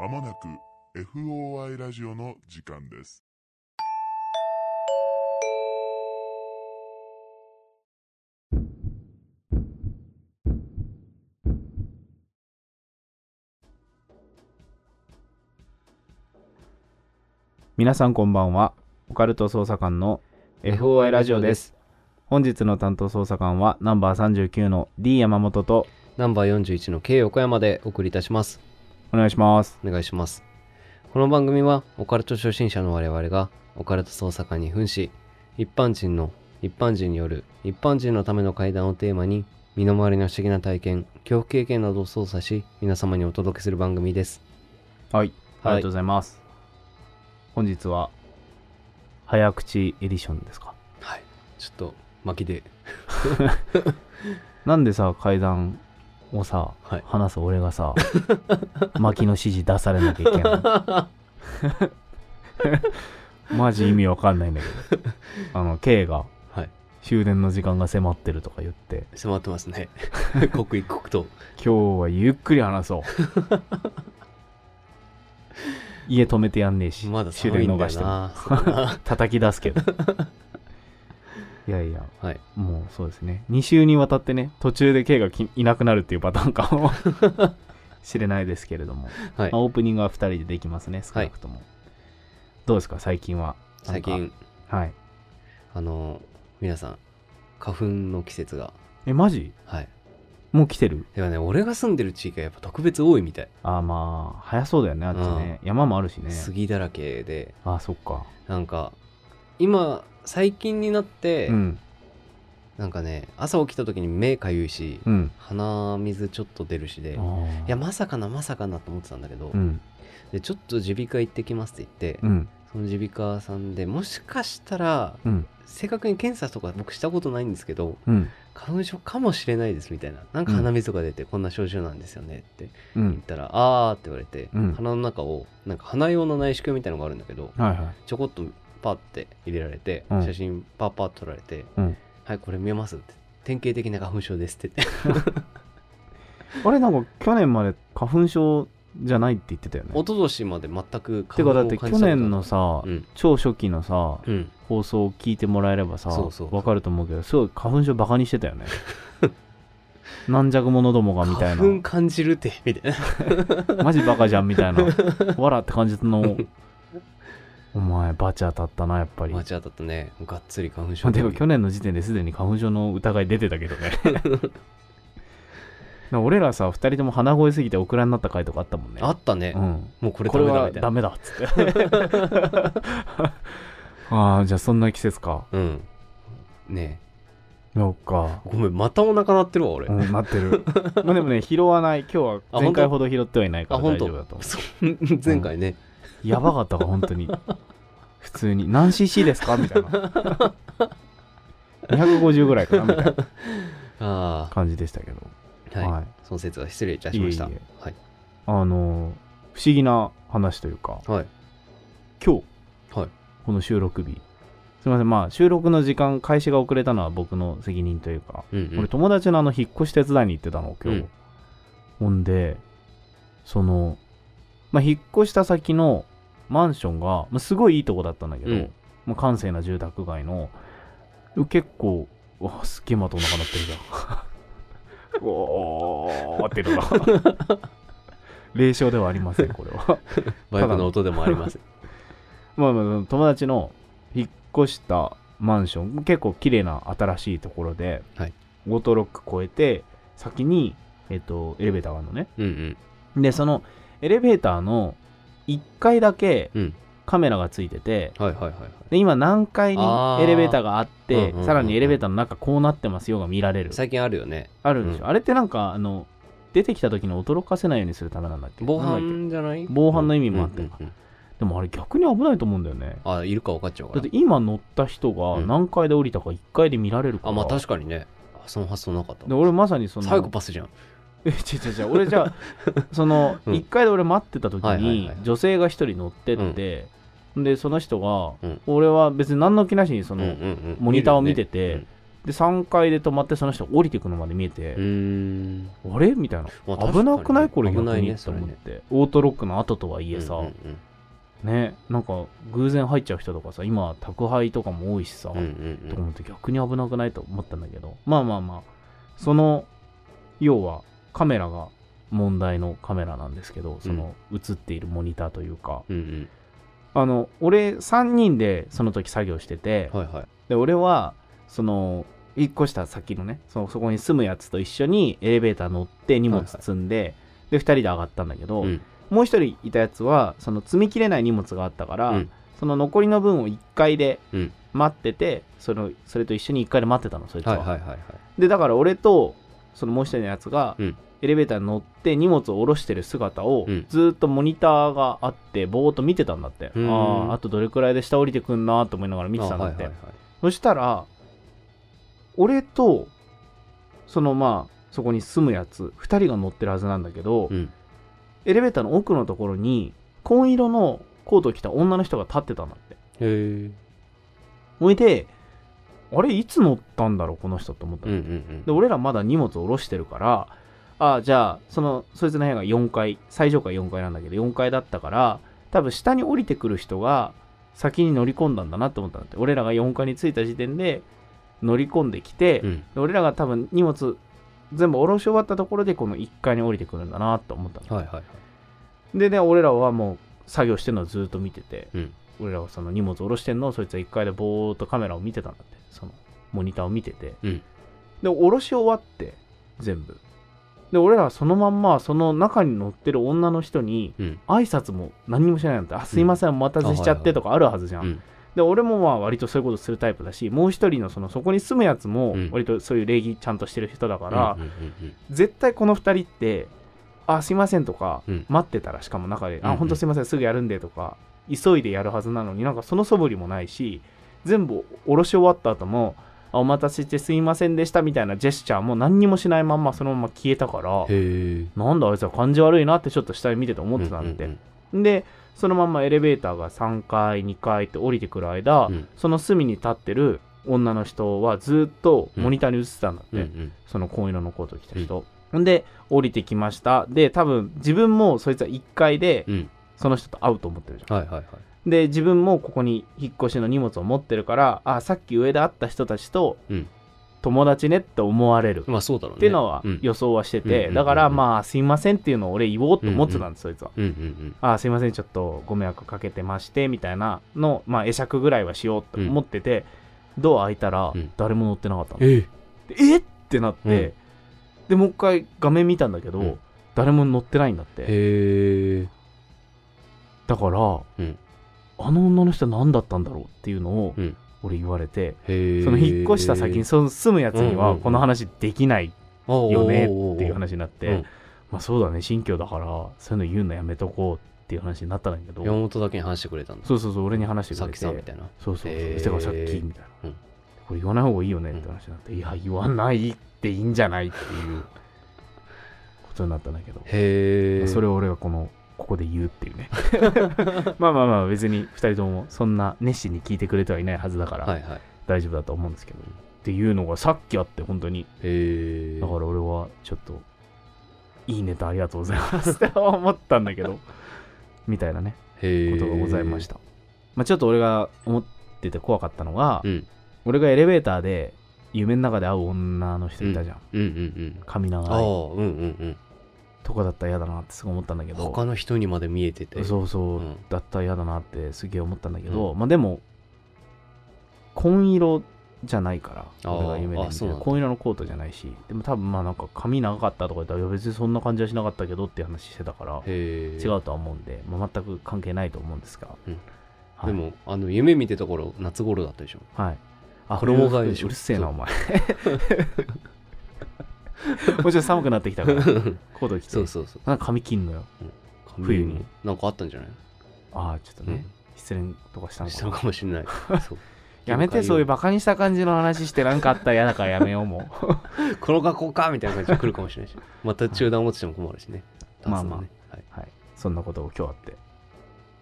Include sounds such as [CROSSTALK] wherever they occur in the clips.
まもなく FOI ラジオの時間です。皆さんこんばんはオカルト捜査官の FOI ラジオです本日の担当捜査官はナンバー39の D 山本とナンバー41の K 横山でお送りいたします。お願いしますお願いします。この番組はオカルト初心者の我々がオカルト捜査官に扮し、一般人の一般人による一般人のための会談をテーマに、身の回りの不思議な体験、恐怖経験などを操作し、皆様にお届けする番組です。はいありがとうございます、本日は早口エディションですか？はい。ちょっと巻きで。[LAUGHS] なんでさ階段をさ、はい話す俺がさ [LAUGHS] 巻きの指示出されなきゃいけない [LAUGHS] マジ意味わかんないんだけどあの K がはい。終電の時間が迫ってるとか言って迫ってますね。[LAUGHS] 刻一刻と。今日はゆっくり話そう家止めてやんねえしまだ終寒いんだ電逃してもよな。そうだな叩き出すけどいやいや。はい。もうそうですね。2週にわたってね途中で K がきいなくなるっていうパターンかも。[LAUGHS] しれないですけれども、はい。まあ。オープニングは2人でできますね少なくとも、どうですか？最近は。最近、はい。あの、皆さん、花粉の季節が、えマジ？はい。もう来てる？でもね、俺が住んでる地域がやっぱ特別多いみたい。あーまあ早そうだよねあっちね、山もあるしね。杉だらけで、あーそっか。なんか、今、最近になって、うん。なんかね、朝起きた時に目かゆいし、うん。鼻水ちょっと出るしで、いや、まさかな、まさかなと思ってたんだけど、うん。で、ちょっと耳鼻科行ってきますって言って、うん。その耳鼻科さんでもしかしたら、うん。正確に検査とか僕したことないんですけど、うん。花粉症かもしれないですみたいな。なんか鼻水が出てこんな症状なんですよねってう言っんたら、あーって言われて、うん。鼻の中を、なんか鼻用の内視鏡みたいなのがあるんだけど、はいはい。ちょこっとパッて入れられて、うん写真パッパッと撮られて、うんはい、これ見えます？って。典型的な花粉症ですって言って。[LAUGHS] あれなんか去年まで花粉症じゃないって言ってたよね一昨年まで全くてかだって去年のさ、うん。超初期のさ、うん。放送を聞いてもらえればさそうそうわかると思うけどすごい花粉症バカにしてたよね [LAUGHS] 軟弱者どもがみたい花粉な感じるって、みたいな。[LAUGHS] マジバカじゃんみたいなわらって感じのお前バチ当たったなやっぱり間違ったったね。がっつり花粉ま症あてか去年の時点ですでに花粉症の疑い出てたけどね [LAUGHS] 俺らさ2人とも鼻声すぎてオクラになった回とかあったもんねあったね。うんもうこれこれはダメだみたいな。ダメだっつって [LAUGHS] ああじゃあそんな季節かうん。ねそっかえ。ごめん、またお腹鳴ってるわ、俺。うん、なってるまあでもね拾わない今日はあ前回ほど拾ってはいないかあ、ら大丈夫だと思そう前回ね。うやばかったか本当に。普通に。何 cc ですかみたいな。250ぐらいかなみたいなあ感じでしたけど。あ、はい。はい。その説は失礼いたしました。はい。あの不思議な話というかはい。今日、はい。この収録日。すみません。まあ収録の時間開始が遅れたのは僕の責任というか、うんうん。俺友達のあの引っ越し手伝いに行ってたの今日、うん。ほんでそのまあ引っ越した先のマンションが、まあ、すごいいいとこだったんだけど、うん。まあ、閑静な住宅街の結構うわすっげえまたお腹鳴ってるじゃん。[LAUGHS] おー。[LAUGHS] ってるな霊障ではありませんこれは。[LAUGHS] バイクの音でもあります。まあまあ友達の引っ越したマンション結構綺麗な新しいところで、はい。オートロック越えて先に、えっとエレベーターがあるのね。うんうん。でそのエレベーターの1階だけうんカメラがついてて、はいはいはいはい。で今何階にエレベーターがあってうんうんうんうんさらにエレベーターの中こうなってますよが見られる最近あるよね。あるんでしょ、うんあれってなんかあの出てきた時に驚かせないようにするためなんだっけ防なんだっ犯じゃない？防犯の意味もあってうんうんうんけでもあれ逆に危ないと思うんだよねあ、いるか分かっちゃうからだって。今乗った人がうん何階で降りたか1階で見られるから、あ、まあ確かにね。あその発想なかったで。俺まさにそのサイコパスじゃん。え違う違う俺じゃあ [LAUGHS] そのうん。1階で俺待ってた時はいはいにはい。女性が1人乗ってって、でその人が、うん。俺は別に何の気なしにその、うんうんうん。モニターを見てて、うん。で3階で止まってその人降りてくのまで見えて、うーん。あれ？みたいな、まあ確かに危なくない？これ危逆に、ないねと思って、オートロックの後とはいえさ、うんうんねなんか偶然入っちゃう人とかさ今宅配とかも多いしさ、うんうんうん。と思って逆に危なくない？と思ったんだけど。まあまあまあ。その要はカメラが問題のカメラなんですけどその映っているモニターというか、うんうん。あの俺3人でその時作業しててはいはい。で俺はその引っ越した先のねそのそこに住むやつと一緒にエレベーター乗って荷物積んで、で2人で上がったんだけど、うん。もう一人いたやつはその積みきれない荷物があったから、うん。その残りの分を1階でうん。待ってて、そのそれと一緒に1階で待ってたのそいつは、はいはいはいはい。でだから俺とそのもう一人のやつが、うんエレベーターに乗って荷物を下ろしてる姿を、うん。ずーっとモニターがあってぼーっと見てたんだって、うん。あああとどれくらいで下降りてくんなと思いながら見てたんだって、あはいはいはい。そしたら俺とそのまあそこに住むやつ2人が乗ってるはずなんだけど、うん。エレベーターの奥のところに紺色のコートを着た女の人が立ってたんだって。へえほいであれいつ乗ったんだろうこの人って思ったの、うんうんうん。で俺らまだ荷物を下ろしてるからああじゃあそのそいつの部屋が4階最上階4階なんだけど4階だったから多分下に降りてくる人が先に乗り込んだんだなって思ったんだって。俺らが4階に着いた時点で乗り込んできて、うん。で俺らが多分荷物全部下ろし終わったところでこの1階に降りてくるんだなって思ったの。はいはいはい。でね俺らはもう作業してるのをずっと見てて、うん。俺らはその荷物下ろしてんの？をそいつは1階でぼーっとカメラを見てたんだって。そのモニターを見てて、うん。で下ろし終わって全部で俺らはそのまんまその中に乗ってる女の人にうん。挨拶も何にもしないなんて、あすいませんお待たせしちゃってとかあるはずじゃん、うん。で俺もまあ割とそういうことするタイプだしもう一人のそのそこに住むやつもうん。割とそういう礼儀ちゃんとしてる人だから、うんうんうん絶対この2人って「あすいません」とか、うん。待ってたらしかも中で「あうんうん。本当すいませんすぐやるんで」とか急いでやるはずなのになんかその素振りもないし全部下ろし終わった後も「あお待たせしてすいませんでした」みたいなジェスチャーも何にもしないまんまそのまま消えたからなんだあいつは感じ悪いなってちょっと下に見てて思ってたんで、うんでそのまんまエレベーターが3階2階って降りてくる間、うん。その隅に立ってる女の人はずっとモニターに映ってたんだって、うんうんその紺色のコート着た人。ん。で、降りてきました。で、多分自分もそいつは1階でうん。その人と会うと思ってるじゃん。はいはいはいで、自分もここに引っ越しの荷物を持ってるから、あ、さっき上で会った人たちとうん。友達ねって思われる。まあそうだろうね。っていうのはうん。予想はしててだからまあすいませんっていうのを俺言おうと思ってたんです、そいつは。あすいません、ちょっとご迷惑かけてまして、みたいなの、まあ会釈ぐらいはしようと思ってて、ドア開いたらうん。誰も乗ってなかったの。えでえってなって、うん。でもう一回画面見たんだけど、うん。誰も乗ってないんだって。へえ。だから、うんあの女の人は何だったんだろうっていうのをうん。俺言われて、へえその引っ越した先にその住むやつにうんうんうん。はこの話できないよよねっていう話になって、うん。まあそうだね新居だからそういうの言うのやめとこうっていう話になったんだけど。山本だけに話してくれたんだ。そうそうそう俺に話してくれて。きさんみたいな。そうそうそう。さっきみたいな、うん。これ言わない方がいいよねって話になって、いや言わないっていいんじゃないっていうことになったんだけど。へえそれを俺がこのここで言うっていうね。[LAUGHS] まあまあまあ別に2人ともそんな熱心に聞いてくれてはいないはずだから大丈夫だと思うんですけど、っていうのがさっきあって本当に。だから俺はちょっといいネタありがとうございますって [LAUGHS] 思ったんだけど。みたいなね。ことがございました、まあ、ちょっと俺が思ってて怖かったのが、うん。俺がエレベーターで夢の中で会う女の人いたじゃん、髪長い。ああうんうんうんとかだったら嫌だなってすごい思ったんだけど。他の人にまで見えてて。そうそう、うん。だったら嫌だなってすげえ思ったんだけど、まあでも紺色じゃないから俺が夢で紺色のコートじゃないし。でも多分まあなんか髪長かったとか言ったら別にそんな感じはしなかったけどって話してたから違うとは思うんで、まあ、全く関係ないと思うんですが、うん。はい、でもあの夢見てた頃夏頃だったでしょ。はい。あ衣替えでしょ。うるせえなお前 [LAUGHS] [LAUGHS] もうちょっと寒くなってきたからコート着て。そうそうそう。なんか髪切んのよ。髪冬に。なんかあったんじゃない？ああちょっとね、失恋とかしたのしたのかもしれない。[LAUGHS] やめてそういうバカにした感じの話してなんかあったら嫌だからやめようもう。[LAUGHS] この学校かみたいな感じで来るかもしれないし。また中断落ちても困るしねまあまあ。はい。はい。そんなことを今日あって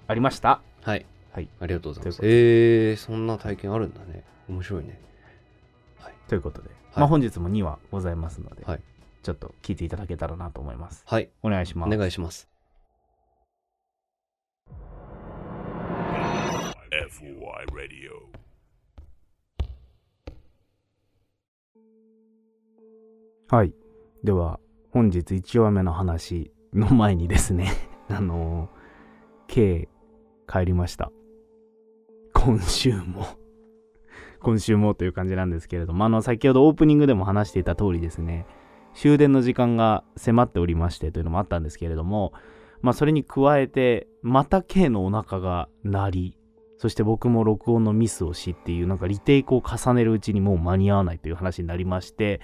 ありました？はい。はい。ありがとうございます。えー、そんな体験あるんだね。面白いね。はい。ということで、はいまあ本日も2話ございますので、はいちょっと聞いていただけたらなと思います。はいお願いしまおす。願いします。FY Radio はい。では、本日1話目の話の前にですね、[LAUGHS] あのー、K 帰りました。今週も。今週もという感じなんですけれども、あの、先ほどオープニングでも話していた通りですね、終電の時間が迫っておりましてというのもあったんですけれども、まあ、それに加えて、また K のお腹が鳴り、そして僕も録音のミスをしっていう、なんかリテイクを重ねるうちにもう間に合わないという話になりまして、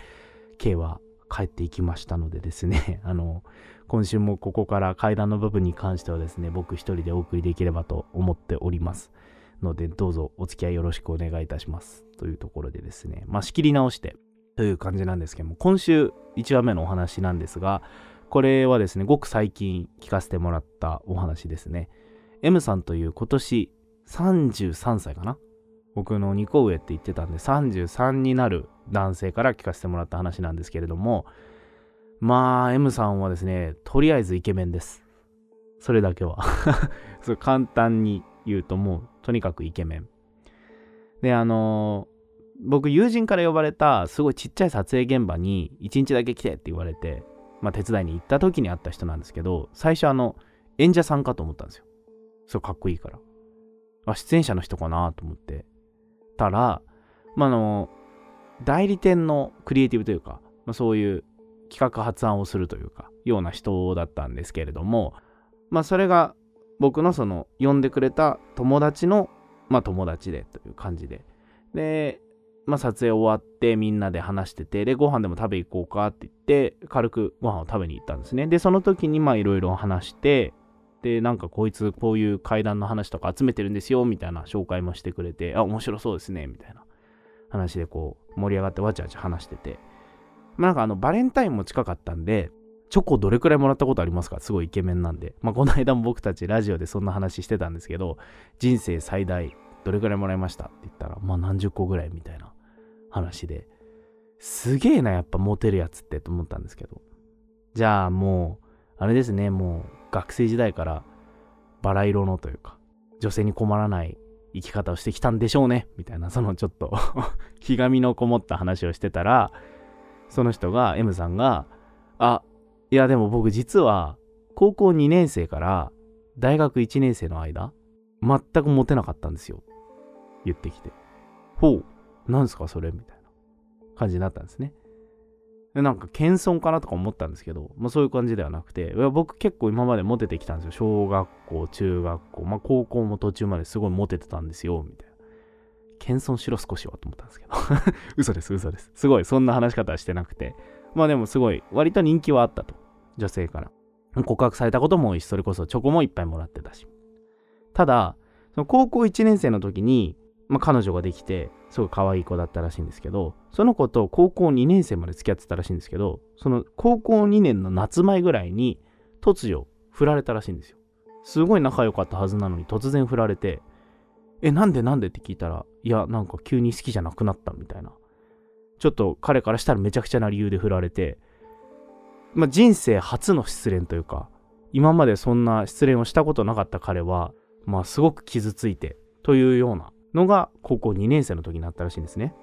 K は帰っていきましたのでですね、[LAUGHS] あの、今週もここから階段の部分に関してはですね、僕一人でお送りできればと思っております。ので、どうぞお付き合いよろしくお願いいたします。というところでですね、まあ仕切り直してという感じなんですけども、今週1話目のお話なんですが、これはですね、ごく最近聞かせてもらったお話ですね。M さんという今年33歳かな？僕の2個上って言ってたんで33になる男性から聞かせてもらった話なんですけれどもまあ M さんはですねとりあえずイケメンですそれだけは [LAUGHS] そう簡単に言うともうとにかくイケメン。であのー僕友人から呼ばれたすごいちっちゃい撮影現場に1日だけ来てって言われて、まあ、手伝いに行った時に会った人なんですけど最初あの演者さんかと思ったんですよ。すごいかっこいいから。あ出演者の人かなと思って。たら、まあ、あの代理店のクリエイティブというか、まあ、そういう企画発案をするというかような人だったんですけれどもまあそれが僕のその呼んでくれた友達のまあ友達でという感じで。でまあ撮影終わってみんなで話しててでご飯でも食べ行こうかって言って軽くご飯を食べに行ったんですね。でその時にまあいろいろ話してでなんかこいつこういう階段の話とか集めてるんですよみたいな紹介もしてくれてあ面白そうですねみたいな。話でこう盛り上がってわちゃわちゃ話してて。まあなんかあのバレンタインも近かったんでチョコどれくらいもらったことありますか？すごいイケメンなんで。まあこの間も僕たちラジオでそんな話してたんですけど人生最大どれくらいもらいましたって言ったらまあ何十個ぐらいみたいな話で。すげえなやっぱモテるやつってと思ったんですけど。じゃあもうあれですねもう学生時代からバラ色のというか女性に困らない生き方をしてきたんでしょうねみたいなそのちょっと [LAUGHS] ひがみのこもった話をしてたらその人が M さんがあいやでも僕実は高校2年生から大学1年生の間全くモテなかったんですよ。言ってきて。ほうなんすかそれ？みたいな感じになったんですね。でなんか謙遜かなとか思ったんですけど、まあ、そういう感じではなくて僕結構今までモテてきたんですよ。小学校中学校、まあ、高校も途中まですごいモテてたんですよみたいな。謙遜しろ少しはと思ったんですけど。[LAUGHS] 嘘です嘘です。すごいそんな話し方はしてなくて。まあでもすごい割と人気はあったと。女性から。告白されたことも多いしそれこそチョコもいっぱいもらってたし。ただその高校1年生の時に、まあ、彼女ができてすごい可愛い子だったらしいんですけどその子と高校2年生まで付き合ってたらしいんですけどその高校2年の夏前ぐらいに突如振られたらしいんですよ。すごい仲良かったはずなのに突然振られてえなんでなんでって聞いたらいやなんか急に好きじゃなくなったみたいな。ちょっと彼からしたらめちゃくちゃな理由で振られてまあ人生初の失恋というか今までそんな失恋をしたことなかった彼はまあすごく傷ついてというようなのが高校2年生の時になったらしいんですね。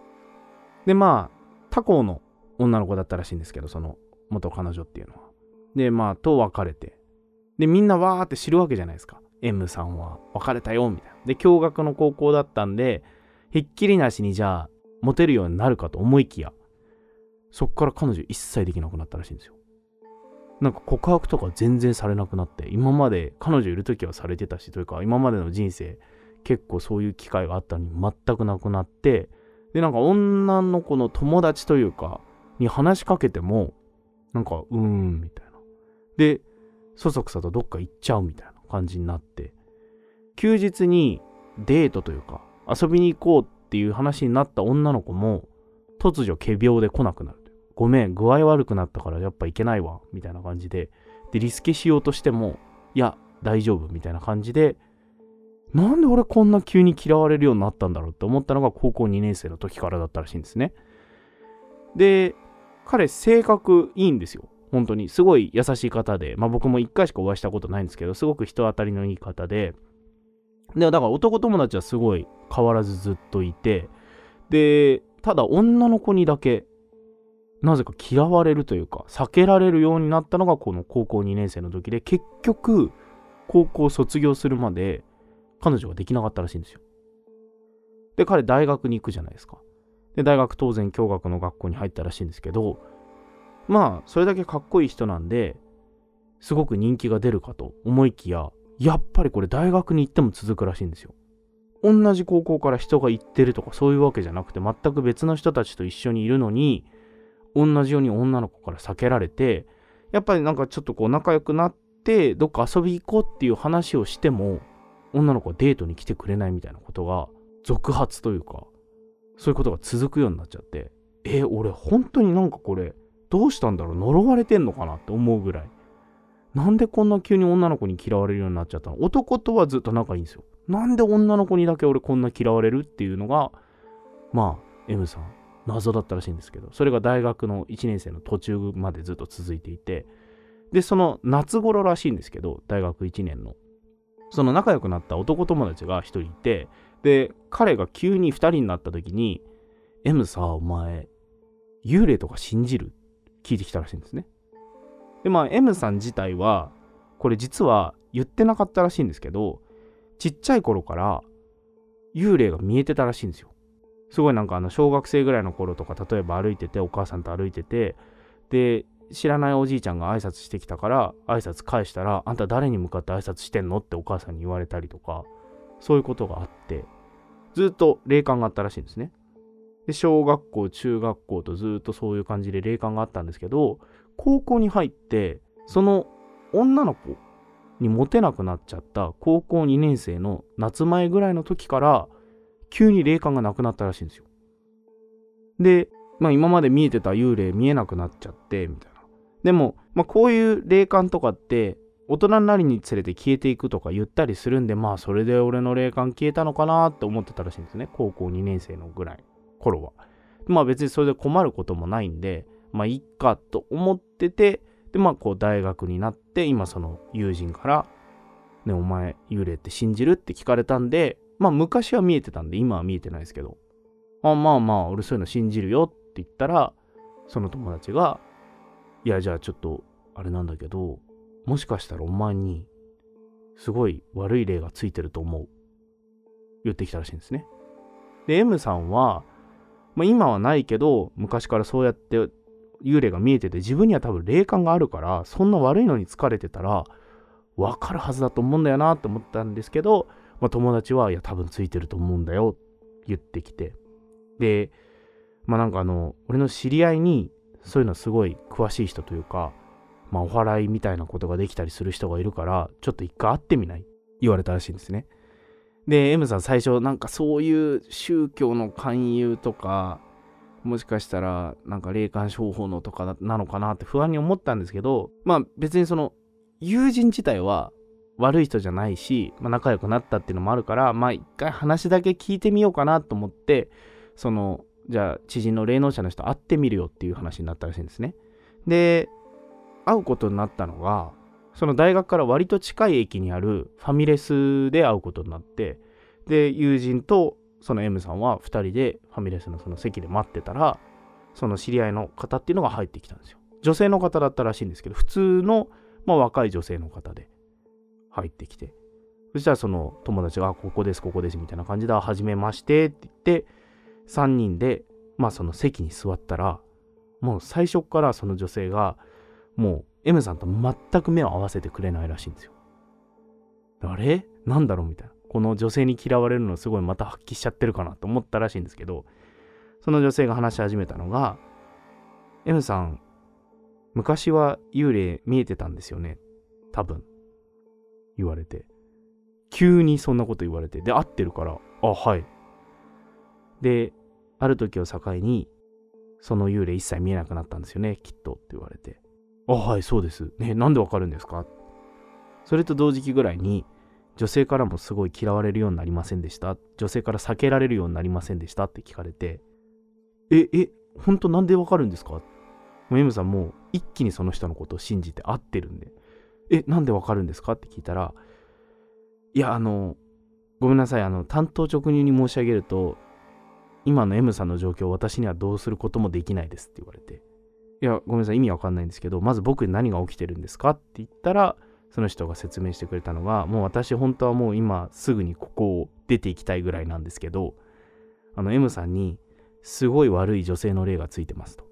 でまあ他校の女の子だったらしいんですけどその元彼女っていうのは。でまあと別れてでみんなわーって知るわけじゃないですか。M さんは別れたよみたいな。で共学の高校だったんでひっきりなしにじゃあモテるようになるかと思いきやそっから彼女一切できなくなったらしいんですよ。なんか告白とか全然されなくなって今まで彼女いる時はされてたしというか今までの人生結構そういう機会があったのに全くなくなってでなんか女の子の友達というかに話しかけてもなんかうーんみたいな。でそそくさとどっか行っちゃうみたいな感じになって休日にデートというか遊びに行こうっていう話になった女の子も突如仮病で来なくなるごめん具合悪くなったからやっぱ行けないわみたいな感じででリスケしようとしてもいや大丈夫みたいな感じでなんで俺こんな急に嫌われるようになったんだろうって思ったのが高校2年生の時からだったらしいんですね。で、彼、性格いいんですよ。本当に。すごい優しい方で、まあ僕も一回しかお会いしたことないんですけど、すごく人当たりのいい方で、で、だから男友達はすごい変わらずずっといて、で、ただ女の子にだけ、なぜか嫌われるというか、避けられるようになったのがこの高校2年生の時で、結局、高校卒業するまで彼女ができなかったらしいんですよ。で、彼大学に行くじゃないですか。で、大学当然共学の学校に入ったらしいんですけど、まあ、それだけかっこいい人なんで、すごく人気が出るかと思いきや、やっぱりこれ大学に行っても続くらしいんですよ。同じ高校から人が行ってるとかそういうわけじゃなくて、全く別の人たちと一緒にいるのに、同じように女の子から避けられて、やっぱりなんかちょっとこう仲良くなって、どっか遊び行こうっていう話をしても、女の子はデートに来てくれないみたいなことが続発というか、そういうことが続くようになっちゃって、え、俺本当になんかこれ、どうしたんだろう呪われてんのかなって思うぐらい。なんでこんな急に女の子に嫌われるようになっちゃったの？男とはずっと仲いいんですよ。なんで女の子にだけ俺こんな嫌われるっていうのが、まあ、M さん、謎だったらしいんですけど、それが大学の1年生の途中までずっと続いていて、で、その夏頃らしいんですけど、大学1年の。その仲良くなった男友達が1人いて、で、彼が急に2人になった時に、M さ、お前、幽霊とか信じる？聞いてきたらしいんですね。で、まあ、M さん自体は、これ実は言ってなかったらしいんですけど、ちっちゃい頃から幽霊が見えてたらしいんですよ。すごいなんかあの小学生ぐらいの頃とか例えば歩いててお母さんと歩いててで知らないおじいちゃんが挨拶してきたから挨拶返したらあんた誰に向かって挨拶してんのってお母さんに言われたりとかそういうことがあってずっと霊感があったらしいんですね。で小学校中学校とずっとそういう感じで霊感があったんですけど高校に入ってその女の子にモテなくなっちゃった高校2年生の夏前ぐらいの時から急に霊感がなくなったらしいんですよ。で、まあ今まで見えてた幽霊見えなくなっちゃってみたいな。でも、まあこういう霊感とかって大人になりにつれて消えていくとか言ったりするんで、まあそれで俺の霊感消えたのかなって思ってたらしいんですね。高校2年生のぐらい、頃は。まあ別にそれで困ることもないんで、まあいっかと思ってて、でまあこう大学になって今その友人から「ねお前幽霊って信じる?」って聞かれたんでまあ昔は見えてたんで今は見えてないですけどあまあまあ俺そういうの信じるよって言ったらその友達が「いやじゃあちょっとあれなんだけどもしかしたらお前にすごい悪い霊がついてると思う」言ってきたらしいんですね。で M さんは、まあ、今はないけど昔からそうやって幽霊が見えてて自分には多分霊感があるからそんな悪いのに疲れてたら分かるはずだと思うんだよなって思ったんですけど、まあ、友達はいや多分ついてると思うんだよ言ってきて。でまあなんかあの俺の知り合いにそういうのすごい詳しい人というかまあお祓いみたいなことができたりする人がいるからちょっと一回会ってみない？言われたらしいんですね。で M さん最初なんかそういう宗教の勧誘とかもしかしたらなんか霊感商法のとかなのかなって不安に思ったんですけどまあ別にその友人自体は悪い人じゃないし、まあ、仲良くなったっていうのもあるからまあ一回話だけ聞いてみようかなと思ってそのじゃあ知人の霊能者の人会ってみるよっていう話になったらしいんですね。で会うことになったのがその大学から割と近い駅にあるファミレスで会うことになってで友人とその M さんは2人でファミレスのその席で待ってたらその知り合いの方っていうのが入ってきたんですよ。女性の方だったらしいんですけど普通の、まあ、若い女性の方で。入ってきてそしたらその友達が「ここですここです」みたいな感じで「はじめまして」って言って3人でまあその席に座ったらもう最初からその女性がもう M さんと全く目を合わせてくれないらしいんですよ。あれ？なんだろう？みたいな。この女性に嫌われるのすごいまた発揮しちゃってるかなと思ったらしいんですけど、その女性が話し始めたのが、M さん、昔は幽霊見えてたんですよね。多分。言われて。急にそんなこと言われて。で、合ってるから、あ、はい。で、ある時を境に、その幽霊一切見えなくなったんですよね、きっとって言われて。あ、はい、そうです。ね、なんでわかるんですか？それと同時期ぐらいに、女性からもすごい嫌われるようになりませんでした女性から避けられるようになりませんでしたって聞かれて、え、え、本当なんでわかるんですか？もう M さんもう一気にその人のことを信じて合ってるんで、え、なんでわかるんですか？って聞いたら、いや、あの、ごめんなさい、あの、担当直入に申し上げると、今の M さんの状況私にはどうすることもできないですって言われて、いや、ごめんなさい、意味わかんないんですけど、まず僕に何が起きてるんですか？って言ったら、その人が説明してくれたのが、もう私本当はもう今すぐにここを出ていきたいぐらいなんですけど、あの M さんにすごい悪い女性の霊がついてますと。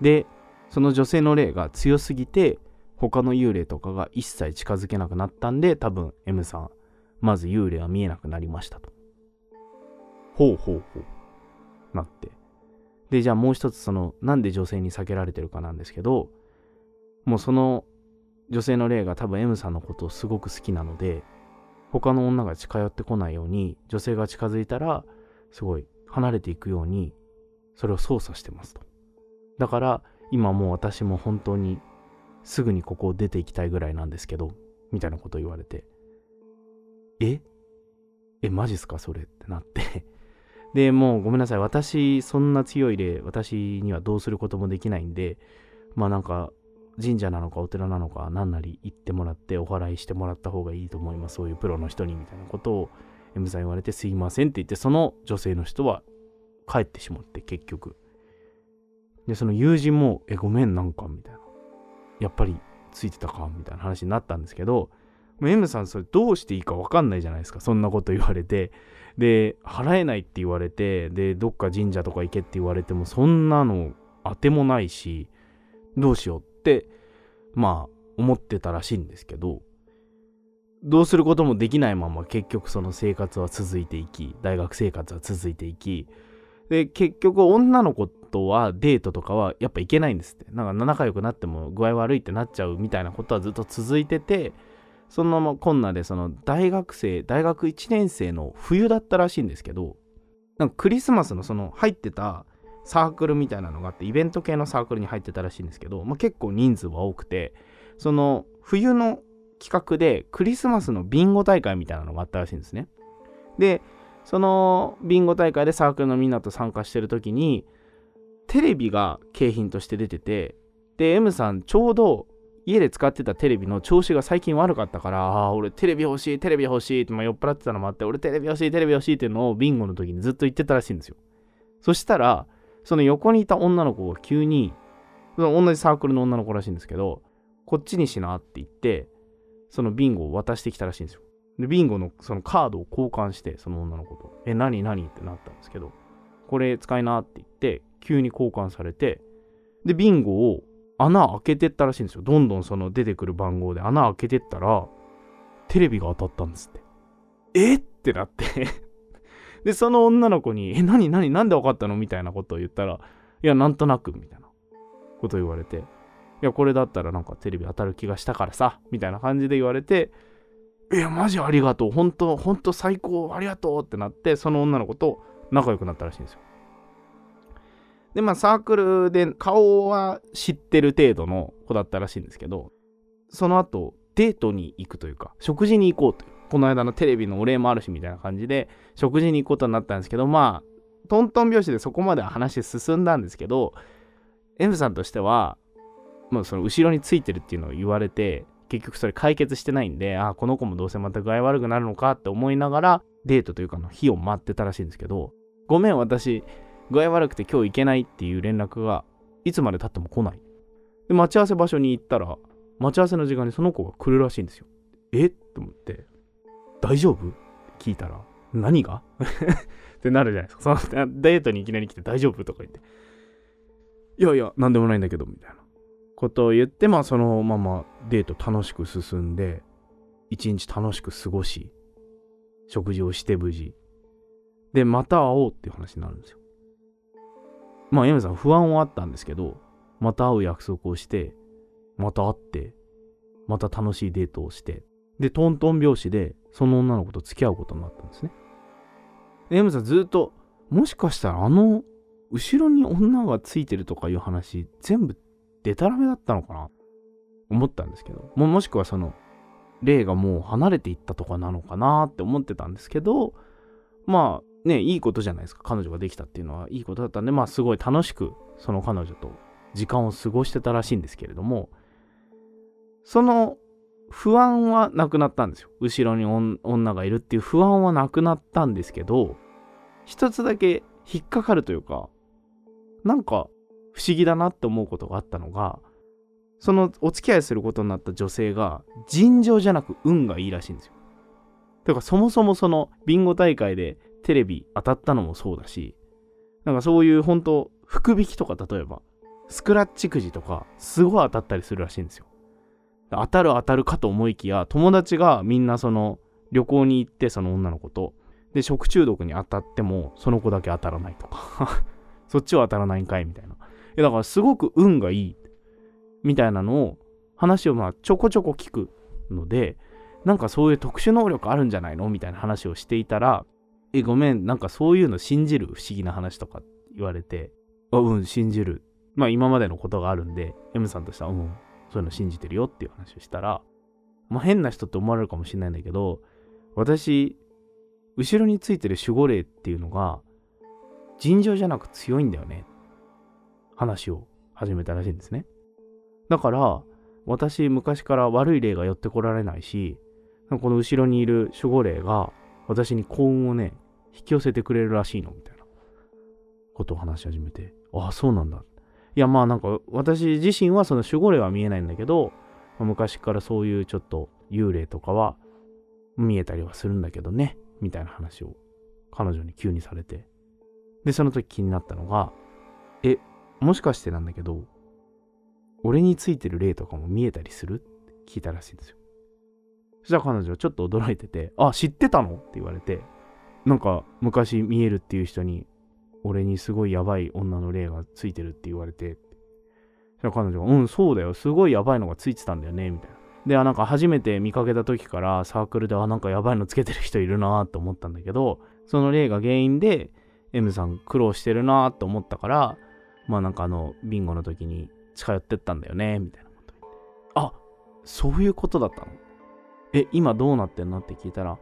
で、その女性の霊が強すぎて、他の幽霊とかが一切近づけなくなったんで、多分 M さん、まず幽霊は見えなくなりましたと。ほうほうほう。なって。で、じゃあもう一つ、その、なんで女性に避けられてるかなんですけど、もうその女性の霊が多分 M さんのことをすごく好きなので、他の女が近寄ってこないように、女性が近づいたら、すごい離れていくように、それを操作してますと。だから、今もう私も本当にすぐにここを出ていきたいぐらいなんですけど、みたいなこと言われて、え？え、マジっすか？それってなって [LAUGHS] で、もうごめんなさい。私、そんな強い霊、私にはどうすることもできないんで、まあなんか、神社なのかお寺なのか何なり行ってもらってお祓いしてもらった方がいいと思います。そういうプロの人にみたいなことを M さん言われてすいませんって言ってその女性の人は帰ってしまって結局。で、その友人もえ、ごめんなんかみたいな。やっぱりついてたかみたいな話になったんですけど、M さんそれどうしていいかわかんないじゃないですか。そんなこと言われて。で、払えないって言われて、で、どっか神社とか行けって言われても、そんなの当てもないし、どうしようってまあ思ってたらしいんですけどどうすることもできないまま結局その生活は続いていき大学生活は続いていきで結局女の子とはデートとかはやっぱいけないんですって。なんか仲良くなっても具合悪いってなっちゃうみたいなことはずっと続いててそのままこんなでその大学生大学1年生の冬だったらしいんですけどなんかクリスマスのその入ってたサークルみたいなのがあってイベント系のサークルに入ってたらしいんですけど、まあ、結構人数は多くてその冬の企画でクリスマスのビンゴ大会みたいなのがあったらしいんですね。でそのビンゴ大会でサークルのみんなと参加してる時にテレビが景品として出ててで M さんちょうど家で使ってたテレビの調子が最近悪かったから、ああ、俺テレビ欲しい、テレビ欲しいって、まあ、酔っ払ってたのもあって、俺テレビ欲しい、テレビ欲しいっていうのをビンゴの時にずっと言ってたらしいんですよ。そしたら、その横にいた女の子が急に、その同じサークルの女の子らしいんですけど、こっちにしなって言って、そのビンゴを渡してきたらしいんですよ。で、ビンゴのそのカードを交換して、その女の子と、え、何何？ってなったんですけど、これ使いなって言って、急に交換されて、で、ビンゴを穴開けてったらしいんですよ。どんどんその出てくる番号で穴開けてったら、テレビが当たったんですって。え？ってなって。[LAUGHS] で、その女の子に、え、何何？なんで分かったの？みたいなことを言ったら、いや、なんとなく、みたいなこと言われて、いや、これだったらなんかテレビ当たる気がしたからさ、みたいな感じで言われて、いや、マジありがとう。本当本当最高。ありがとうってなって、その女の子と仲良くなったらしいんですよ。で、まあ、サークルで顔は知ってる程度の子だったらしいんですけど、その後、デートに行くというか、食事に行こうというこの間のテレビのお礼もあるしみたいな感じで食事に行くことになったんですけどまあトントン拍子でそこまでは話進んだんですけど M さんとしてはもうその後ろについてるっていうのを言われて結局それ解決してないんでああこの子もどうせまた具合悪くなるのかって思いながらデートというかの日を待ってたらしいんですけどごめん私具合悪くて今日行けないっていう連絡がいつまで経っても来ない。で待ち合わせ場所に行ったら待ち合わせの時間にその子が来るらしいんですよ。え？って思って大丈夫？聞いたら、何が？[LAUGHS] ってなるじゃないですか。そのデートにいきなり来て大丈夫？とか言って。いやいや、なんでもないんだけど、みたいな。ことを言って、まあそのままデート楽しく進んで、一日楽しく過ごし、食事をして無事。で、また会おうっていう話になるんですよ。まあ、エムさん不安はあったんですけど、また会う約束をして、また会って、また楽しいデートをして、で、トントン拍子で、その女の子と付き合うことになったんですね。で、M さんずっと、もしかしたらあの、後ろに女がついてるとかいう話、全部デタラメだったのかな？思ったんですけど、ももしくはその、霊がもう離れていったとかなのかなって思ってたんですけど、まあ、ねいいことじゃないですか。彼女ができたっていうのはいいことだったんでまあすごい楽しくその彼女と時間を過ごしてたらしいんですけれどもその不安はなくなったんですよ。後ろに女がいるっていう不安はなくなったんですけど一つだけ引っかかるというかなんか不思議だなって思うことがあったのがそのお付き合いすることになった女性が尋常じゃなく運がいいらしいんですよ。てかそもそもそのビンゴ大会でテレビ当たったのもそうだしなんかそういう本当福引きとか例えばスクラッチくじとかすごい当たったりするらしいんですよ。当たる当たるかと思いきや友達がみんなその旅行に行ってその女の子とで食中毒に当たってもその子だけ当たらないとか [LAUGHS] そっちは当たらないんかいみたいな。だからすごく運がいいみたいなのを話をまあちょこちょこ聞くのでなんかそういう特殊能力あるんじゃないのみたいな話をしていたらえごめんなんかそういうの信じる不思議な話とか言われてあうん信じる。まあ今までのことがあるんで M さんとしてはうんそういうの信じてるよっていう話をしたらまあ変な人って思われるかもしれないんだけど私後ろについてる守護霊っていうのが尋常じゃなく強いんだよね。話を始めたらしいんですね。だから私昔から悪い霊が寄ってこられないしこの後ろにいる守護霊が私に幸運をね引き寄せてくれるらしいのみたいな。ことを話し始めてああそうなんだ。いやまあなんか私自身はその守護霊は見えないんだけど昔からそういうちょっと幽霊とかは見えたりはするんだけどねみたいな話を彼女に急にされて。でその時気になったのがもしかしてなんだけど俺についてる霊とかも見えたりする？って聞いたらしいんですよ。そしたら彼女はちょっと驚いてて、あ、知ってたの？って言われて、なんか昔見えるっていう人に、俺にすごいやばい女の霊がついてるって言われて、そしたら彼女が、うん、そうだよ、すごいやばいのがついてたんだよね、みたいな。で、あ、なんか初めて見かけた時からサークルで、あ、なんかやばいのつけてる人いるなと思ったんだけど、その霊が原因で、M さん苦労してるなと思ったから、まあなんかあの、ビンゴの時に近寄ってったんだよね、みたいなこと言って。あ、そういうことだったの？え、今どうなってんの？って聞いたら、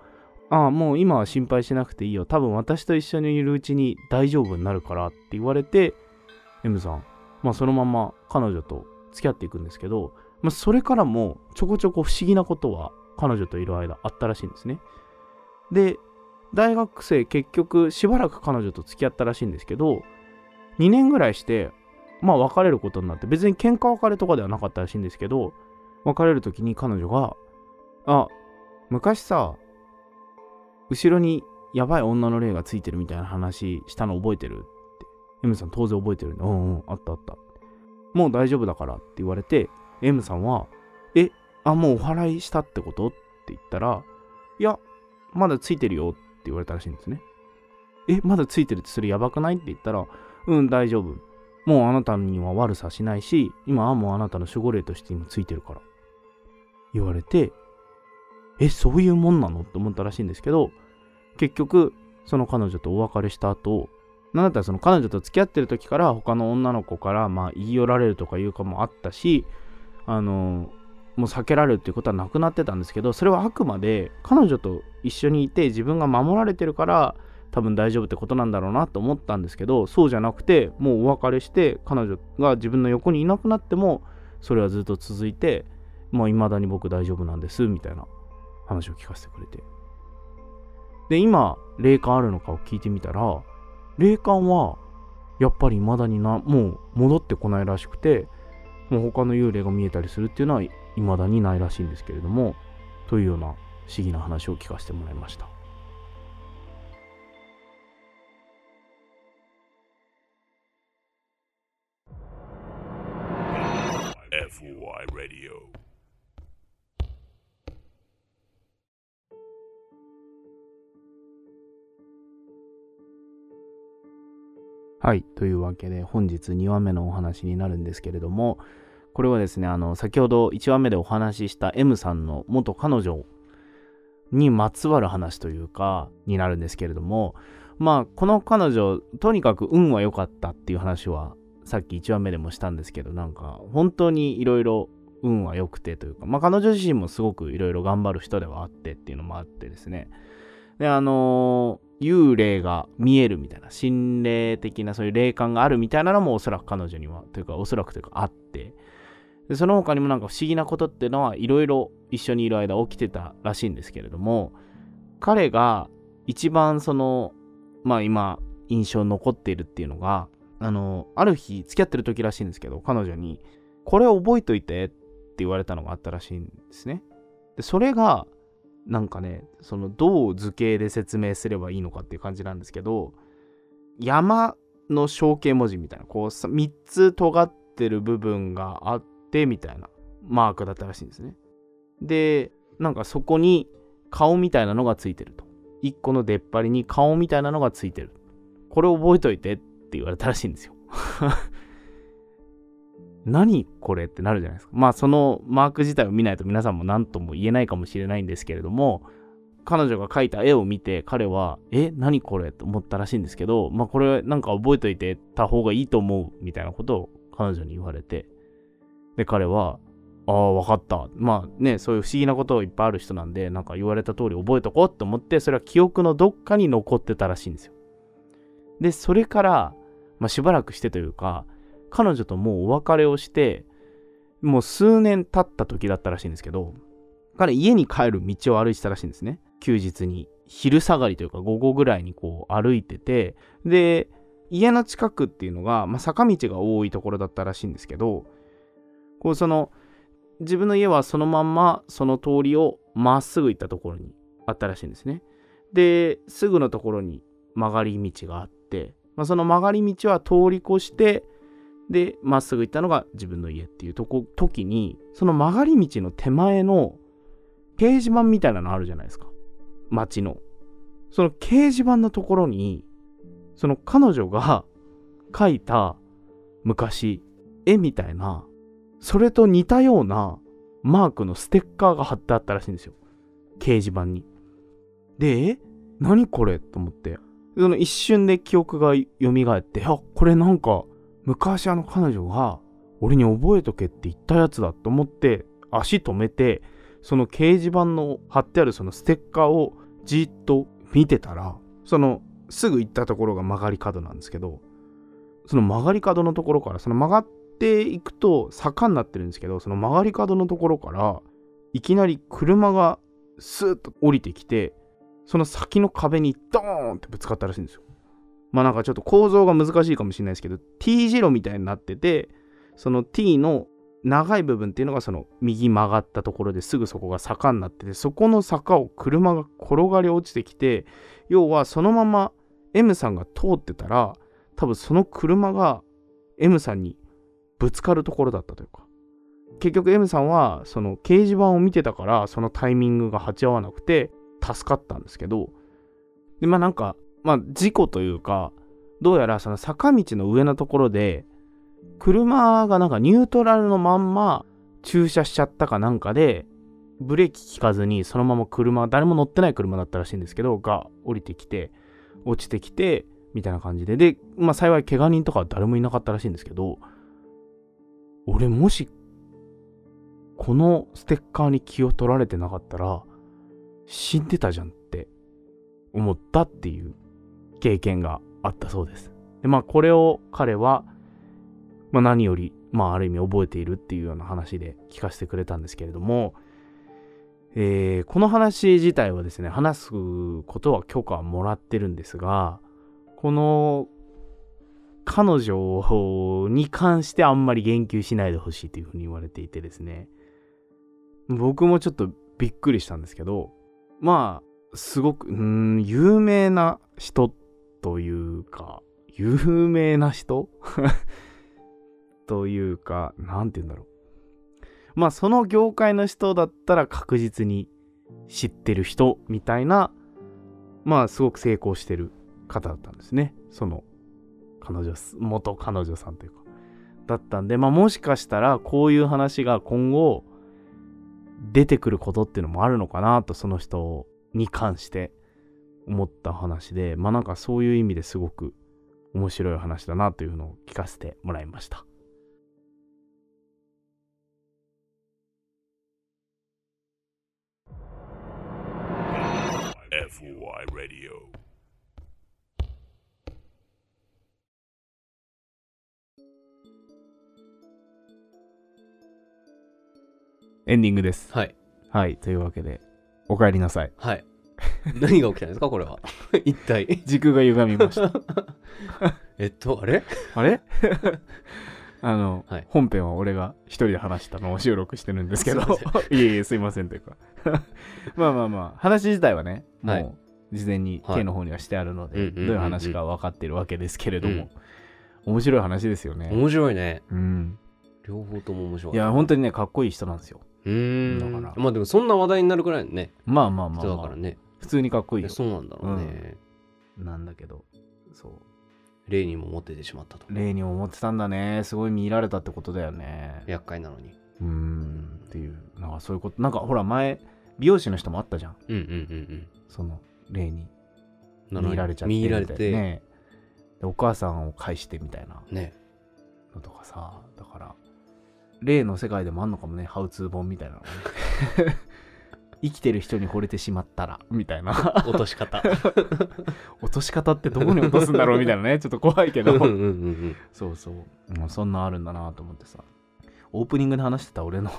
ああ、もう今は心配しなくていいよ。多分私と一緒にいるうちに大丈夫になるからって言われて、M さん、まあそのまま彼女と付き合っていくんですけど、まあそれからもちょこちょこ不思議なことは彼女といる間あったらしいんですね。で、大学生結局しばらく彼女と付き合ったらしいんですけど、2年ぐらいしてまあ別れることになって別に喧嘩別れとかではなかったらしいんですけど別れる時に彼女が「あ昔さ後ろにやばい女の霊がついてるみたいな話したの覚えてる?」って M さん当然覚えてるんで「うんうんあったあった」もう大丈夫だからって言われて M さんは「えあもうお祓いしたってこと?」って言ったら「いやまだついてるよ」って言われたらしいんですね。えまだついてるってそれやばくないって言ったら「うん大丈夫もうあなたには悪さしないし、今はもうあなたの守護霊として今ついてるから。言われて、え、そういうもんなの？って思ったらしいんですけど、結局、その彼女とお別れした後、なんだったらその彼女と付き合ってる時から他の女の子からまあ言い寄られるとかいうかもあったし、あの、もう避けられるっていうことはなくなってたんですけど、それはあくまで彼女と一緒にいて自分が守られてるから多分大丈夫ってことなんだろうなと思ったんですけどそうじゃなくてもうお別れして彼女が自分の横にいなくなってもそれはずっと続いてもう未だに僕大丈夫なんですみたいな話を聞かせてくれて。で今霊感あるのかを聞いてみたら霊感はやっぱり未だになもう戻ってこないらしくてもう他の幽霊が見えたりするっていうのは未だにないらしいんですけれどもというような不思議な話を聞かせてもらいました。FOI Radio はい。というわけで、本日2話目のお話になるんですけれども、これはですね、あの、先ほど1話目でお話しした M さんの元彼女にまつわる話というか、になるんですけれども、まあ、この彼女、とにかく運は良かったっていう話は、さっき1話目でもしたんですけど、なんか、本当にいろいろ運は良くてというか、まあ、彼女自身もすごくいろいろ頑張る人ではあってっていうのもあってですね、で、あのー幽霊が見えるみたいな、心霊的なそういう霊感があるみたいなのもおそらく彼女には、というかおそらくというかあって、でその他にもなんか不思議なことっていうのはいろいろ一緒にいる間起きてたらしいんですけれども、彼が一番その、まあ今印象に残っているっていうのが、あの、ある日付き合ってる時らしいんですけど、彼女に、これ覚えといてって言われたのがあったらしいんですね。で、それが、なんかね、そのどう図形で説明すればいいのかっていう感じなんですけど、山の象形文字みたいな、こう3つ尖ってる部分があってみたいなマークだったらしいんですね。で、なんかそこに顔みたいなのがついてると。1個の出っ張りに顔みたいなのがついてる。これ覚えといてってって言われたらしいんですよ。[LAUGHS] 何これってなるじゃないですか。まあそのマーク自体を見ないと皆さんも何とも言えないかもしれないんですけれども、彼女が描いた絵を見て彼は、え、何これと思ったらしいんですけど、まあこれなんか覚えといてた方がいいと思うみたいなことを彼女に言われて、で彼は、ああ、わかった。まあね、そういう不思議なことをいっぱいある人なんで、なんか言われた通り覚えとこうって思って、それは記憶のどっかに残ってたらしいんですよ。で、それから、まあしばらくしてというか、彼女ともうお別れをして、もう数年経った時だったらしいんですけど、彼家に帰る道を歩いてたらしいんですね。休日に。昼下がりというか午後ぐらいにこう歩いてて、で、家の近くっていうのが、まあ、坂道が多いところだったらしいんですけど、こうその、自分の家はそのまんまその通りをまっすぐ行ったところにあったらしいんですね。で、すぐのところに曲がり道があって、まあ、その曲がり道は通り越して、で、まっすぐ行ったのが自分の家っていうとこ、時に、その曲がり道の手前の掲示板みたいなのあるじゃないですか。街の。その掲示板のところに、その彼女が描いた昔、絵みたいな、それと似たようなマークのステッカーが貼ってあったらしいんですよ。掲示板に。で、え何これと思って。その一瞬で記憶が蘇って、あ、これなんか、昔あの彼女が俺に覚えとけって言ったやつだと思って足止めてその掲示板の貼ってあるそのステッカーをじっと見てたらそのすぐ行ったところが曲がり角なんですけどその曲がり角のところからその曲がっていくと坂になってるんですけどその曲がり角のところからいきなり車がスーッと降りてきてその先の壁にドーンってぶつかったらしいんですよ。まあなんかちょっと構造が難しいかもしれないですけど T 字路みたいになっててその T の長い部分っていうのがその右曲がったところですぐそこが坂になっててそこの坂を車が転がり落ちてきて要はそのまま M さんが通ってたら多分その車が M さんにぶつかるところだったというか。結局 M さんはその掲示板を見てたからそのタイミングが鉢合わなくて助かったんですけどでまあなんかまあ、事故というか、どうやらその坂道の上のところで、車がなんかニュートラルのまんま駐車しちゃったかなんかで、ブレーキ効かずにそのまま車、誰も乗ってない車だったらしいんですけど、が降りてきて、落ちてきて、みたいな感じで。で、まあ幸い怪我人とかは誰もいなかったらしいんですけど、俺もし、このステッカーに気を取られてなかったら、死んでたじゃんって思ったっていう経験があったそうです。で、まあこれを彼は、まあ何より、まあある意味覚えているっていうような話で聞かせてくれたんですけれども、えーこの話自体はですね、話すことは許可はもらってるんですが、この彼女に関してあんまり言及しないでほしいというふうに言われていてですね、僕もちょっとびっくりしたんですけど、まあ、すごく、うん、有名な人というか、有名な人？[LAUGHS] というか、なんて言うんだろう。まあ、その業界の人だったら確実に知ってる人みたいな、まあ、すごく成功してる方だったんですね。その、彼女、元彼女さんというか。だったんで、まあ、もしかしたら、こういう話が今後、出てくることっていうのもあるのかなと、その人に関して思った話で、まあなんかそういう意味ですごく面白い話だなというのを聞かせてもらいました。FY Radio エンディングです。はい。はい。というわけで、お帰りなさい。はい。何が起きたんですかこれは？[LAUGHS] 一体。時空が歪みました。[LAUGHS] えっと、あれ？あれ？[LAUGHS] あの、はい本編は俺が一人で話したのを収録してるんですけどすいえいえ、すいませんというか。まあまあまあ、話自体はね、もはいう事前にはい手の方にはしてあるので、うんうんうんうんどういう話か分かってるわけですけれども、面白い話ですよね。面白いね。うん。両方とも面白い。いや、本当にね、かっこいい人なんですよ。うーん。だからまあでもそんな話題になるくらいのね、まあまあまあ、人だまあ、からね。普通にかっこいいよ。そうなんだろうね。なんだけど、そう。例にも持っててしまったと。例にも思ってたんだね。すごい見られたってことだよね。厄介なのに。うーん。っていう、なんかそういうこと。なんかほら、前、美容師の人もあったじゃん。うんうんうんその、例にうん。見られちゃって見みたいなられて。ね。ねでお母さんを介してみたいなのとかさ、例の世界でもあんのかもね、ハウツー本みたいなのがね。[LAUGHS] 生きてる人に惚れてしまったら、みたいな。[LAUGHS] 落とし方。落とし方ってどこに落とすんだろうみたいなね、[LAUGHS] ちょっと怖いけど。そうそう。もうそんなんあるんだなと思ってさ。オープニングで話してた俺の、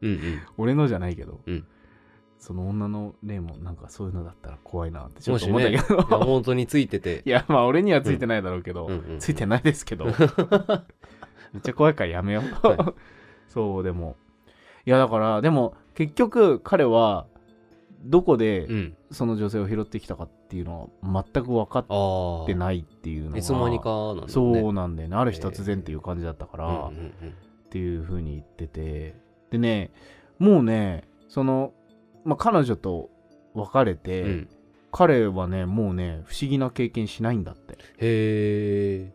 うんうん。俺のじゃないけど、うんその女の例もなんかそういうのだったら怖いなってちょっと思ったけど。や本当についてて。[LAUGHS] いや、まあ俺にはついてないだろうけど、うんうんついてないですけど。[LAUGHS] めっちゃ怖いからやめよう。はそう、でも。いや、だから、でも結局彼は、どこうでん。その女性を拾ってきたかっていうのは全く分かっ。てないっていうのが。いつの間にかなんだね。そうなんだよね。ある日突然っていう感じだったから、うんうんうん。っていう風に言ってて。でね、もうね、その、まあ、彼女と別れて、うん彼はね、もうね、不思議な経験しないんだって。へえ。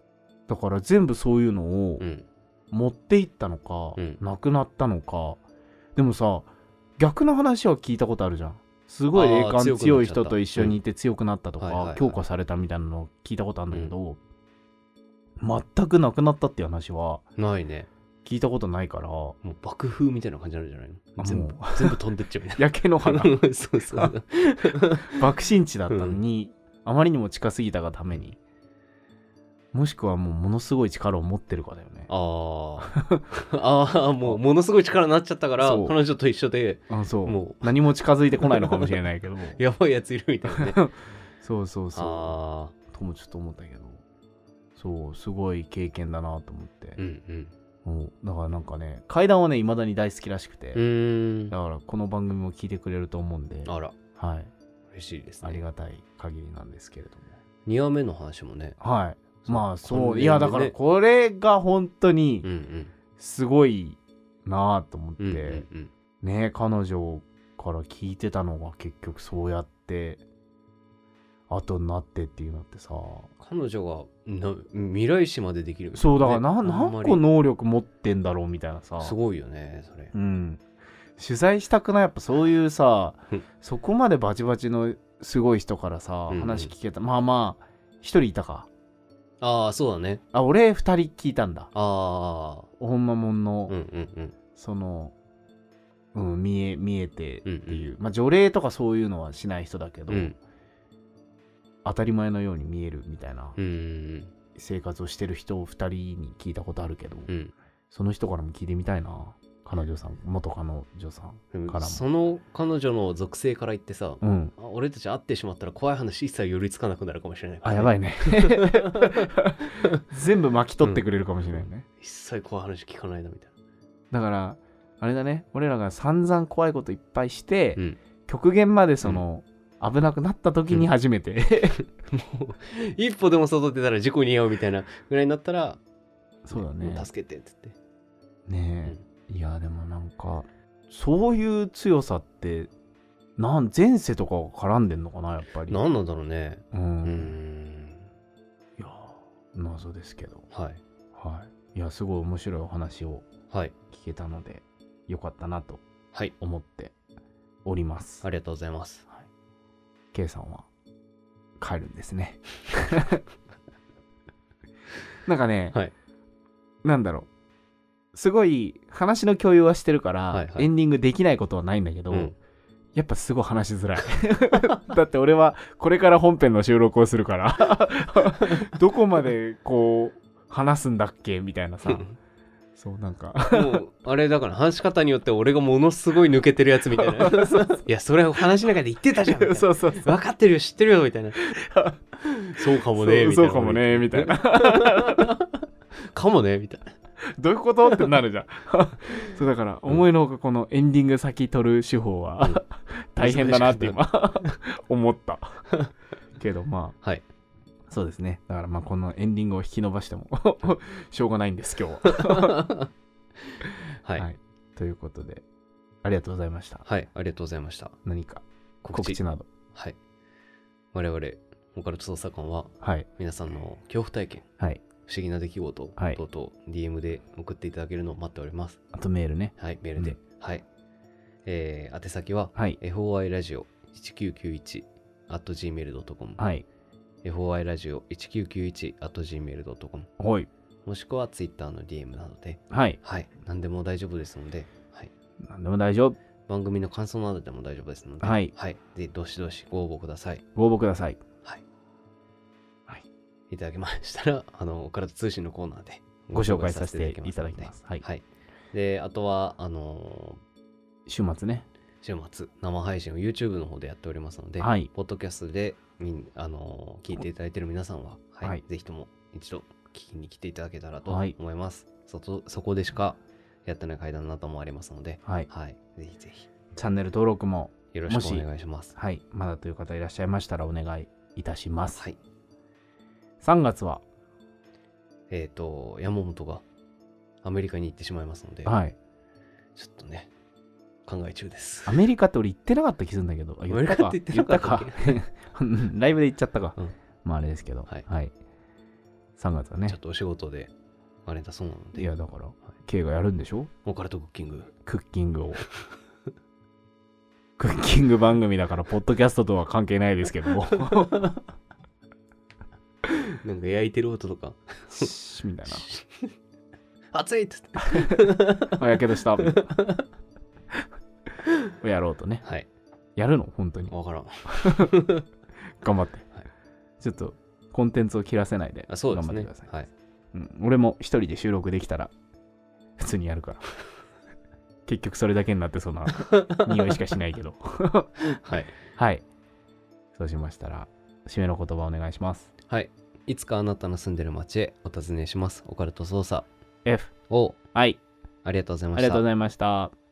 だから全部そういうのをうん。持っていったのか、うんなくなったのか。でもさ、逆の話は聞いたことあるじゃん。すごい霊感強い人と一緒にいて強くなったとか強化されたみたいなのを聞いたことあるんだけど、全くなくなったっていう話はないね。聞いたことないから。もう爆風みたいな感じになるんじゃないの？あ全部も、全部飛んでっちゃう。みたい焼け野花な。[LAUGHS] そうそう。[LAUGHS] 爆心地だったのに、あまりにも近すぎたがためにもしくはもうものすごい力を持ってるかだよね。あ [LAUGHS] あ。ああ、もうものすごい力になっちゃったから、彼女と一緒で、あそう。も何も近づいてこないのかもしれないけど。やばいやついるみたいなね。そうそうそう。ああ。ともちょっと思ったけど。そうすごい経験だなと思って。う、んうん。もうだからなんかね階段はねいまだに大好きらしくて。だからこの番組も聞いてくれると思うんであら、はい嬉しいですありね。がたい限りなんですけれども2話目の話もね。はいまあそうそういやだからこれが本当うんにうん。すごいなと思って、うんうんうん。ね彼女から聞いてたのが結局そうやって後になってっていうのってさ彼女がな未来史までできるみたいそうだからな、何個能力持ってんだろうみたいなさ。すごいよね、それ。うん。取材したくないやっぱそういうさうん。そこまでバチバチのすごい人からさ、うんうん。話聞けた。まあまあ一人いたか。ああ、そうだね。あ俺二人聞いたんだ。ああ。ほんまもんの、うんうんうん。そのうん見え見えてっていう、うん。まあ除霊とかそういうのはしない人だけど、うん当たり前のように見えるみたいなうん。うん生活をしてる人を2人に聞いたことあるけど、うん。うんその人からも聞いてみたいな彼女さん元彼女さんうんからも。その彼女の属性から言ってさ、うん。あ俺たち会ってしまったら怖い話一切寄りつかなくなるかもしれないからあやばいね。[LAUGHS] 全部巻き取ってくれるかもしれないね、一切怖い話聞かないなみたいだからあれだね。俺らが散々怖いこといっぱいして、うん。極限までその、危なくなった時に初めて、な [LAUGHS] もう一歩でも外出たら事故に遭うみたいなぐらいになったらそうだね。も助けてって言って。ねえ、いやでもなんかそういう強さってなん前世とかが絡んでんのかなやっぱり。何なんだろうね。うん、うーん。いや謎ですけど。はい。はい。いやすごい面白いお話をはい。聞けたのでよかったなとはい。思っております。ありがとうございます K さんは帰るんですね。[LAUGHS] なんかね、はい。なんだろう。すごい話の共有はしてるから、はいはい。エンディングできないことはないんだけど、うん。やっぱすごい話しづらい。[LAUGHS] だって俺はこれから本編の収録をするから [LAUGHS] どこまでこう話すんだっけみたいなさそうなんか。もうあれだから話し方によって俺がものすごい抜けてるやつみたいな。[LAUGHS] いやそれ話の中で言ってたじゃんそうそうそう。分かってるよ知ってるよみたいな。そうかもねみたいなそうそうかもねみたいな。[LAUGHS] かもねみたいな。どういうことってなるじゃん。[LAUGHS] そうだから思いのほかこのエンディング先取る手法は、うん。大変だなって今思った。けどまあ。はいそうですね。だからまあこのエンディングを引き伸ばしても [LAUGHS] しょうがないんです今日は。[LAUGHS] はい、はい。ということでありがとうございました。はい、ありがとうございました。何か告知。など。はい。我々オカルト捜査官ははい。皆さんの恐怖体験はい。不思議な出来事はい。等々 DM で送っていただけるのを待っております。あとメールね。はいメールで、うん。はい。えー、宛先ははい。foi ラジオ1991 at gmail.com はい foi ラジオ1991 at gmail.com ほい。もしくは Twitter の DM などで。はい。はい。何でも大丈夫ですので、はい、何でも大丈夫。番組の感想などでも大丈夫ですので、はい。はい、でどしどしご応募ください。ご応募ください。はい。はい。いただけましたら、[LAUGHS] あの、オカルト通信のコーナーでご紹介させていのただきます。はい。はい。で、あとは、あの週末ね。週末、生配信を YouTube の方でやっておりますので、はい。ポッドキャストでみん、あの聞いていただいている皆さんは、はい、はい。ぜひとも一度聞きに来ていただけたらとはい。思います。そとそこでしかやってない階段などもありますので、はい。はい、ぜひぜひ。チャンネル登録もよろしくお願いします。はいまだという方いらっしゃいましたらお願いいたします、はい。3月は？えっ、と、山本がアメリカに行ってしまいますので、はい。ちょっとね、考え中です。アメリカって俺行ってなかった気するんだけど。アメリカって言ってなかったか。[LAUGHS] ライブで行っちゃったか、うん。まああれですけど。はい。3月はね。ちょっとお仕事であれだそうなので、いやだから K がやるんでしょ？オカルトクッキング。クッキングを。[LAUGHS] クッキング番組だからポッドキャストとは関係ないですけども。[LAUGHS] なんか焼いてる音とか、みたい熱いっつって。なやけどしたをやろうとねはい。やるの？本当にわからん。[LAUGHS] 頑張って、はいちょっとコンテンツを切らせないで頑張ってください、。はい。うん、俺も一人で収録できたら普通にやるから [LAUGHS] 結局それだけになってそうな匂いしかしないけどはい。[LAUGHS] はいそうしましたら締めの言葉お願いしますはい。いつかあなたの住んでる街へお尋ねします。オカルト捜査 F をはいありがとうございましたありがとうご。ざいました